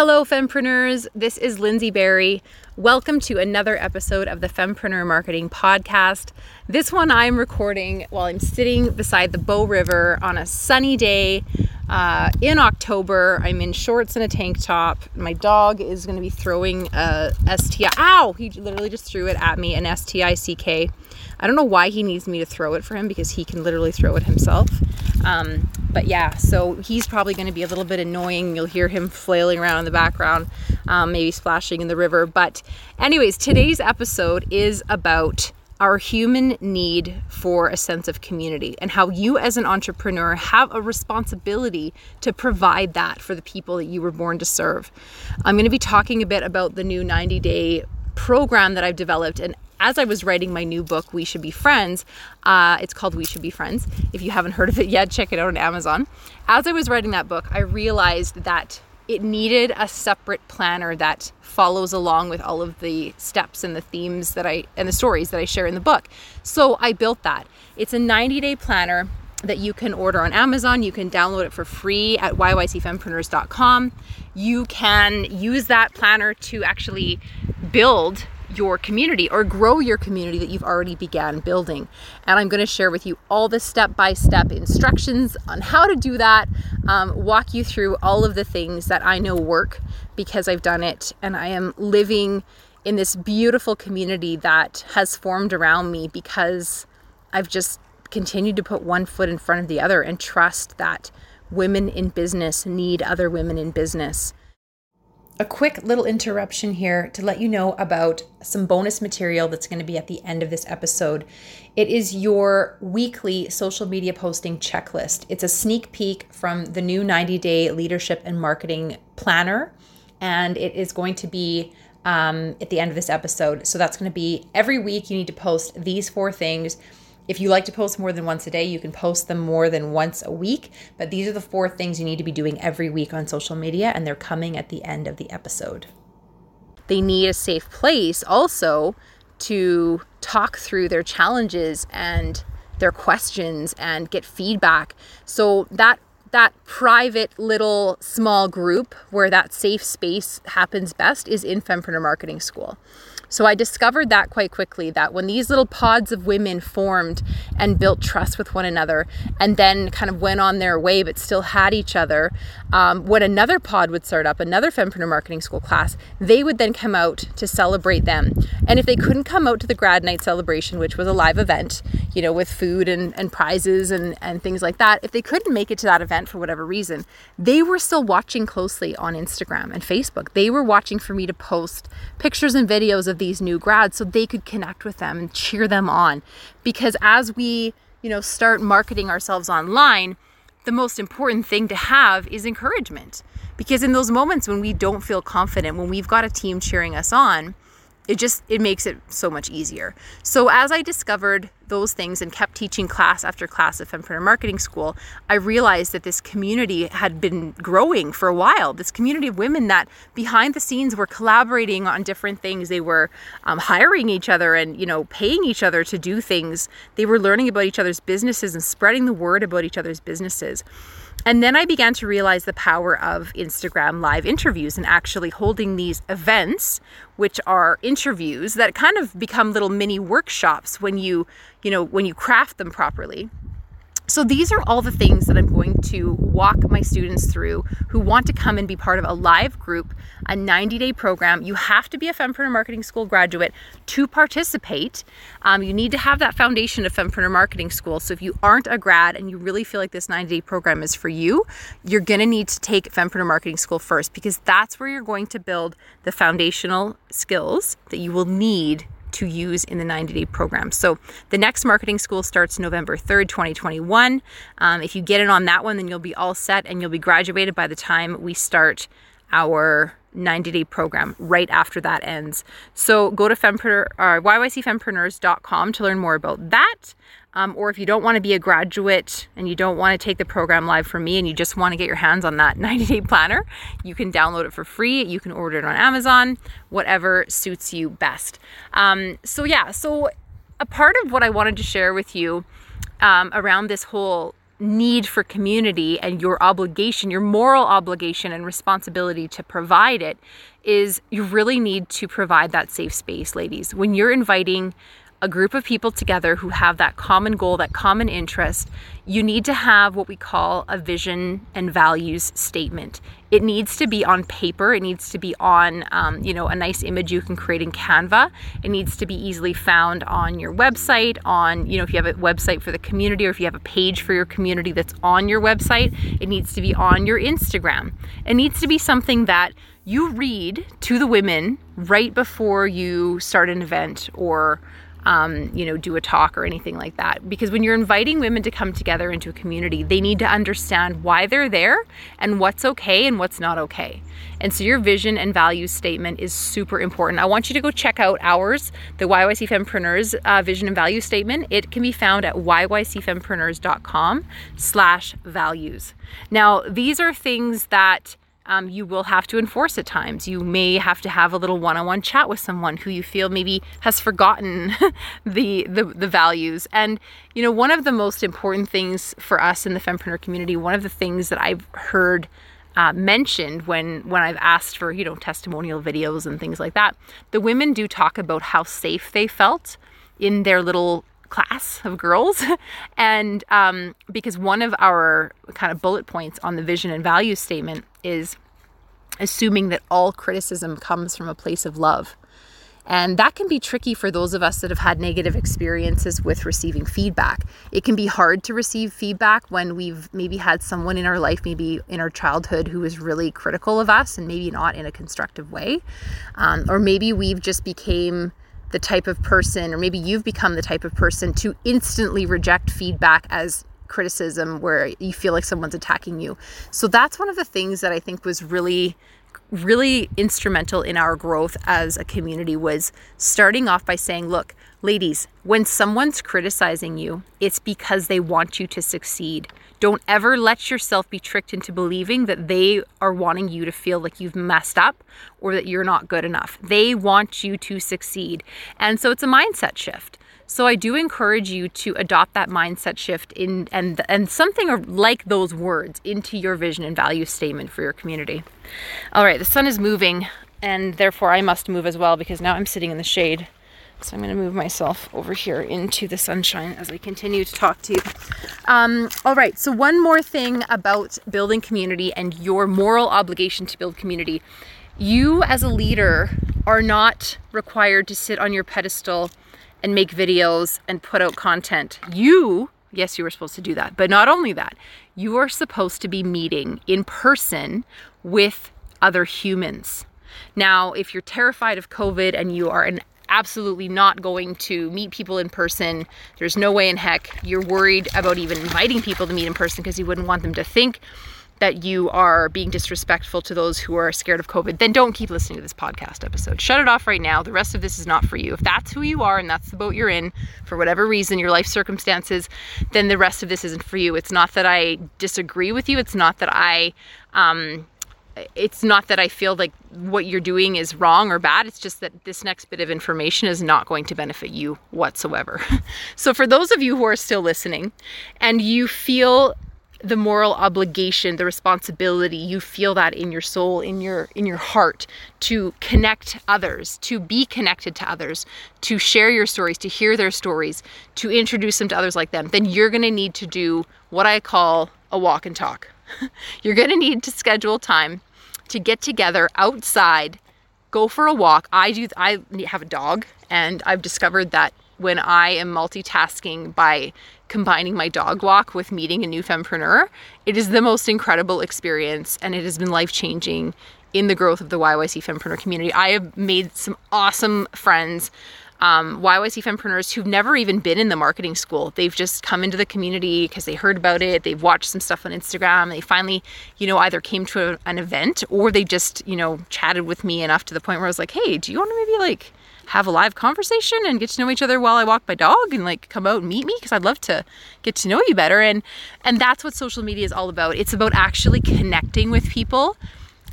Hello, fempreneurs. This is Lindsay Barry. Welcome to another episode of the Fempreneur Marketing Podcast. This one I'm recording while I'm sitting beside the Bow River on a sunny day uh, in October. I'm in shorts and a tank top. My dog is going to be throwing a STI. Ow! He literally just threw it at me, an STI CK. I don't know why he needs me to throw it for him because he can literally throw it himself. Um, but yeah, so he's probably going to be a little bit annoying. You'll hear him flailing around in the background, um, maybe splashing in the river. But, anyways, today's episode is about our human need for a sense of community and how you, as an entrepreneur, have a responsibility to provide that for the people that you were born to serve. I'm going to be talking a bit about the new 90 day program that I've developed and as I was writing my new book, We Should Be Friends, uh, it's called We Should Be Friends. If you haven't heard of it yet, check it out on Amazon. As I was writing that book, I realized that it needed a separate planner that follows along with all of the steps and the themes that I and the stories that I share in the book. So I built that. It's a 90 day planner that you can order on Amazon. You can download it for free at yycfempreneurs.com. You can use that planner to actually build your community or grow your community that you've already began building. And I'm going to share with you all the step-by-step instructions on how to do that, um, walk you through all of the things that I know work because I've done it and I am living in this beautiful community that has formed around me because I've just continued to put one foot in front of the other and trust that women in business need other women in business a quick little interruption here to let you know about some bonus material that's going to be at the end of this episode. It is your weekly social media posting checklist. It's a sneak peek from the new 90 day leadership and marketing planner, and it is going to be um, at the end of this episode. So that's going to be every week you need to post these four things if you like to post more than once a day, you can post them more than once a week. But these are the four things you need to be doing every week on social media, and they're coming at the end of the episode. They need a safe place also to talk through their challenges and their questions and get feedback. So that that private little small group where that safe space happens best is in Fempreneur Marketing School. So I discovered that quite quickly that when these little pods of women formed and built trust with one another and then kind of went on their way but still had each other, um, when another pod would start up, another Fempreneur Marketing School class, they would then come out to celebrate them. And if they couldn't come out to the grad night celebration, which was a live event, you know, with food and, and prizes and, and things like that, if they couldn't make it to that event for whatever reason, they were still watching closely on Instagram and Facebook. They were watching for me to post pictures and videos of these new grads so they could connect with them and cheer them on. Because as we, you know, start marketing ourselves online, the most important thing to have is encouragement. Because in those moments when we don't feel confident, when we've got a team cheering us on, it just it makes it so much easier. So as i discovered those things and kept teaching class after class at fempreneur marketing school i realized that this community had been growing for a while. This community of women that behind the scenes were collaborating on different things. They were um, hiring each other and you know paying each other to do things. They were learning about each other's businesses and spreading the word about each other's businesses and then I began to realize the power of Instagram live interviews and actually holding these events, which are interviews that kind of become little mini workshops when you, you know, when you craft them properly. So these are all the things that I'm going to walk my students through who want to come and be part of a live group, a 90 day program. You have to be a Fempreneur Marketing School graduate to participate. Um, you need to have that foundation of Fempreneur Marketing School. So if you aren't a grad and you really feel like this 90 day program is for you, you're going to need to take Fempreneur Marketing School first because that's where you're going to build the foundational skills that you will need to use in the 90 day program. So the next marketing school starts November 3rd, 2021. Um, if you get in on that one, then you'll be all set and you'll be graduated by the time we start our 90 day program right after that ends. So go to fempreneur, uh, yycfempreneurs.com to learn more about that. Um, or if you don't want to be a graduate and you don't want to take the program live from me and you just want to get your hands on that 90 day planner, you can download it for free. You can order it on Amazon, whatever suits you best. Um, so, yeah, so a part of what I wanted to share with you um, around this whole need for community and your obligation, your moral obligation and responsibility to provide it is you really need to provide that safe space, ladies. When you're inviting a group of people together who have that common goal, that common interest, you need to have what we call a vision and values statement. It needs to be on paper. It needs to be on, um, you know, a nice image you can create in Canva. It needs to be easily found on your website. On, you know, if you have a website for the community or if you have a page for your community that's on your website, it needs to be on your Instagram. It needs to be something that you read to the women right before you start an event or um, you know, do a talk or anything like that. Because when you're inviting women to come together into a community, they need to understand why they're there and what's okay and what's not okay. And so your vision and values statement is super important. I want you to go check out ours, the YYC Fempreneurs uh, vision and value statement. It can be found at yycfempreneurs.com slash values. Now, these are things that um, you will have to enforce at times. You may have to have a little one-on-one chat with someone who you feel maybe has forgotten the, the the values. And you know, one of the most important things for us in the fempreneur community, one of the things that I've heard uh, mentioned when when I've asked for you know testimonial videos and things like that, the women do talk about how safe they felt in their little class of girls. and um, because one of our kind of bullet points on the vision and value statement is assuming that all criticism comes from a place of love. And that can be tricky for those of us that have had negative experiences with receiving feedback. It can be hard to receive feedback when we've maybe had someone in our life, maybe in our childhood, who was really critical of us and maybe not in a constructive way. Um, or maybe we've just became the type of person, or maybe you've become the type of person to instantly reject feedback as criticism where you feel like someone's attacking you. So that's one of the things that I think was really really instrumental in our growth as a community was starting off by saying, look, ladies, when someone's criticizing you, it's because they want you to succeed. Don't ever let yourself be tricked into believing that they are wanting you to feel like you've messed up or that you're not good enough. They want you to succeed. And so it's a mindset shift. So I do encourage you to adopt that mindset shift in and and something like those words into your vision and value statement for your community. All right, the sun is moving and therefore I must move as well because now I'm sitting in the shade. So I'm going to move myself over here into the sunshine as I continue to talk to you. Um, all right, so one more thing about building community and your moral obligation to build community. You, as a leader, are not required to sit on your pedestal and make videos and put out content. You, yes, you were supposed to do that, but not only that, you are supposed to be meeting in person with other humans. Now, if you're terrified of COVID and you are an absolutely not going to meet people in person. There's no way in heck you're worried about even inviting people to meet in person because you wouldn't want them to think that you are being disrespectful to those who are scared of COVID, then don't keep listening to this podcast episode. Shut it off right now. The rest of this is not for you. If that's who you are and that's the boat you're in, for whatever reason, your life circumstances, then the rest of this isn't for you. It's not that I disagree with you. It's not that I um, it's not that I feel like what you're doing is wrong or bad. It's just that this next bit of information is not going to benefit you whatsoever. so, for those of you who are still listening and you feel the moral obligation the responsibility you feel that in your soul in your in your heart to connect others to be connected to others to share your stories to hear their stories to introduce them to others like them then you're going to need to do what i call a walk and talk you're going to need to schedule time to get together outside, go for a walk. I do I have a dog and I've discovered that when I am multitasking by combining my dog walk with meeting a new fempreneur, it is the most incredible experience and it has been life-changing in the growth of the YYC Fempreneur community. I have made some awesome friends um, YYC fempreneurs who've never even been in the marketing school. They've just come into the community because they heard about it. They've watched some stuff on Instagram. They finally, you know, either came to a, an event or they just, you know, chatted with me enough to the point where I was like, hey, do you want to maybe like have a live conversation and get to know each other while I walk my dog and like come out and meet me because I'd love to get to know you better and and that's what social media is all about. It's about actually connecting with people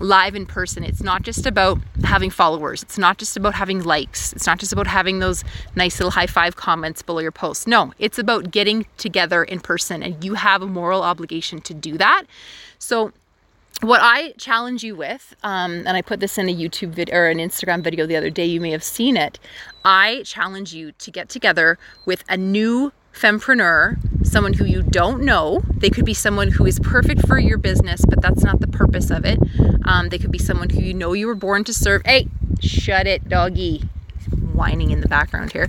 live in person. It's not just about having followers. It's not just about having likes. It's not just about having those nice little high five comments below your post. No, it's about getting together in person, and you have a moral obligation to do that. So, what I challenge you with, um, and I put this in a YouTube video or an Instagram video the other day, you may have seen it. I challenge you to get together with a new fempreneur, someone who you don't know. They could be someone who is perfect for your business, but that's not the purpose of it. Um, they could be someone who you know you were born to serve. Hey, shut it, doggy. Whining in the background here.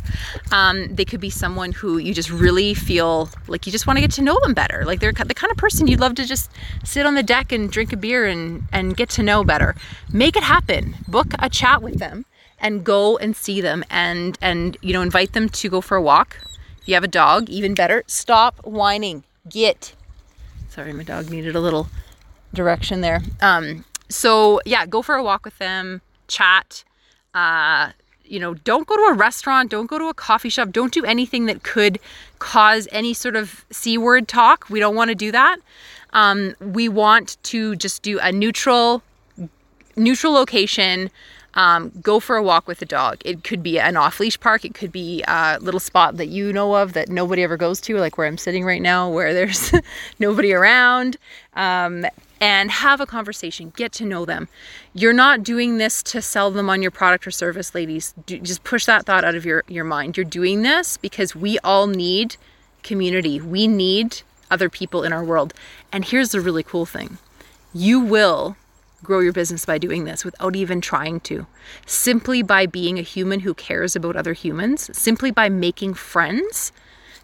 Um, they could be someone who you just really feel like you just want to get to know them better. Like they're the kind of person you'd love to just sit on the deck and drink a beer and, and get to know better. Make it happen. Book a chat with them and go and see them and and you know invite them to go for a walk if you have a dog, even better, stop whining. Get. Sorry, my dog needed a little direction there. Um, so yeah, go for a walk with them, chat. Uh, you know, don't go to a restaurant, don't go to a coffee shop, don't do anything that could cause any sort of C word talk. We don't want to do that. Um, we want to just do a neutral, neutral location um, go for a walk with the dog. It could be an off leash park. It could be a little spot that you know of that nobody ever goes to, like where I'm sitting right now, where there's nobody around. Um, and have a conversation, get to know them. You're not doing this to sell them on your product or service, ladies. Do, just push that thought out of your, your mind. You're doing this because we all need community. We need other people in our world. And here's the really cool thing you will grow your business by doing this without even trying to. Simply by being a human who cares about other humans, simply by making friends,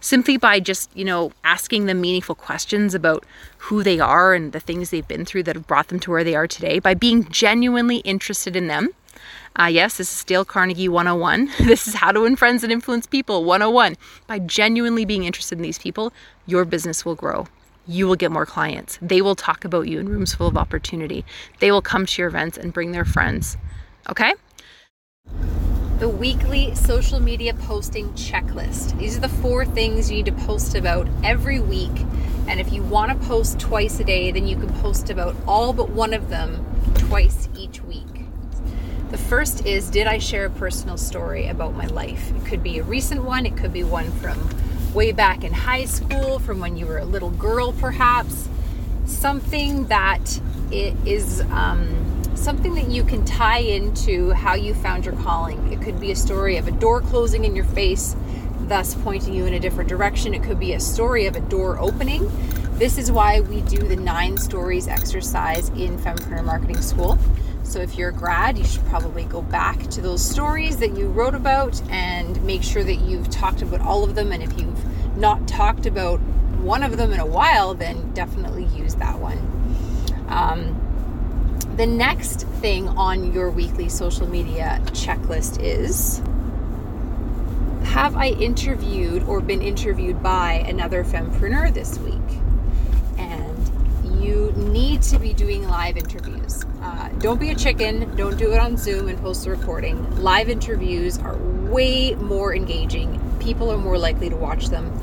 simply by just, you know, asking them meaningful questions about who they are and the things they've been through that have brought them to where they are today, by being genuinely interested in them. Uh, yes, this is Dale Carnegie 101. This is how to win friends and influence people 101. By genuinely being interested in these people, your business will grow you will get more clients. They will talk about you in rooms full of opportunity. They will come to your events and bring their friends. Okay? The weekly social media posting checklist. These are the four things you need to post about every week. And if you want to post twice a day, then you can post about all but one of them twice each week. The first is Did I share a personal story about my life? It could be a recent one, it could be one from way back in high school, from when you were a little girl, perhaps. Something that it is um, something that you can tie into how you found your calling. It could be a story of a door closing in your face, thus pointing you in a different direction. It could be a story of a door opening. This is why we do the nine stories exercise in Fempreneur Marketing School. So if you're a grad, you should probably go back to those stories that you wrote about and make sure that you've talked about all of them. And if you've not talked about one of them in a while, then definitely use that one. Um, the next thing on your weekly social media checklist is Have I interviewed or been interviewed by another fempreneur this week? And you need to be doing live interviews. Uh, don't be a chicken. Don't do it on Zoom and post the recording. Live interviews are way more engaging. People are more likely to watch them.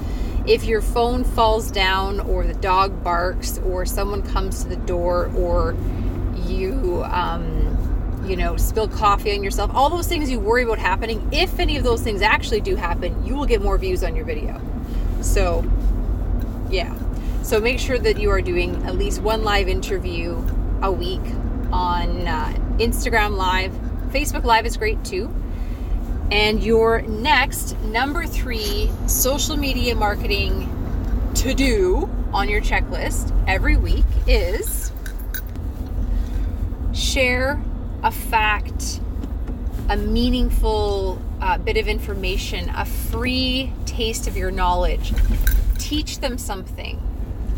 If your phone falls down, or the dog barks, or someone comes to the door, or you, um, you know, spill coffee on yourself, all those things you worry about happening, if any of those things actually do happen, you will get more views on your video. So, yeah. So make sure that you are doing at least one live interview a week on uh, Instagram Live. Facebook Live is great too. And your next number three social media marketing to do on your checklist every week is share a fact, a meaningful uh, bit of information, a free taste of your knowledge. Teach them something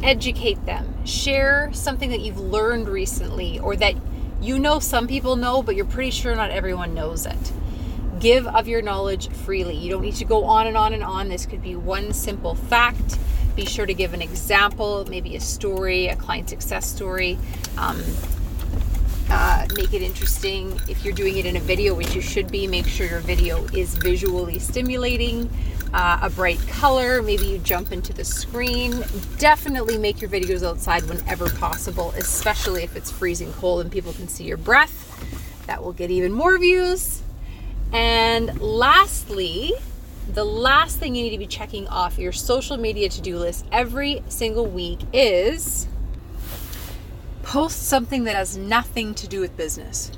educate them, share something that you've learned recently or that you know some people know, but you're pretty sure not everyone knows it. Give of your knowledge freely. You don't need to go on and on and on. This could be one simple fact. Be sure to give an example, maybe a story, a client success story. Um, uh, make it interesting. If you're doing it in a video, which you should be, make sure your video is visually stimulating. Uh, a bright color, maybe you jump into the screen. Definitely make your videos outside whenever possible, especially if it's freezing cold and people can see your breath. That will get even more views. And lastly, the last thing you need to be checking off your social media to do list every single week is post something that has nothing to do with business.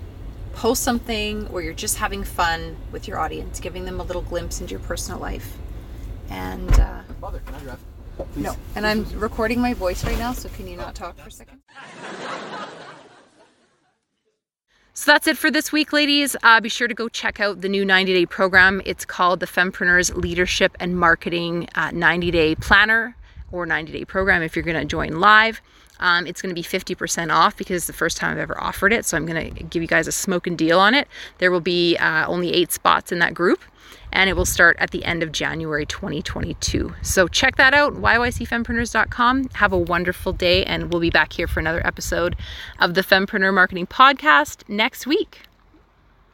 Post something where you're just having fun with your audience, giving them a little glimpse into your personal life. And uh, Mother, can I drive? no, and I'm recording my voice right now, so can you not talk for a second? So that's it for this week, ladies. Uh, be sure to go check out the new 90 day program. It's called the Fempreneurs Leadership and Marketing uh, 90 Day Planner or 90 day program if you're going to join live. Um, it's going to be 50% off because it's the first time I've ever offered it. So I'm going to give you guys a smoking deal on it. There will be uh, only eight spots in that group and it will start at the end of January 2022. So check that out, yycfempreneurs.com. Have a wonderful day, and we'll be back here for another episode of the Fempreneur Marketing Podcast next week.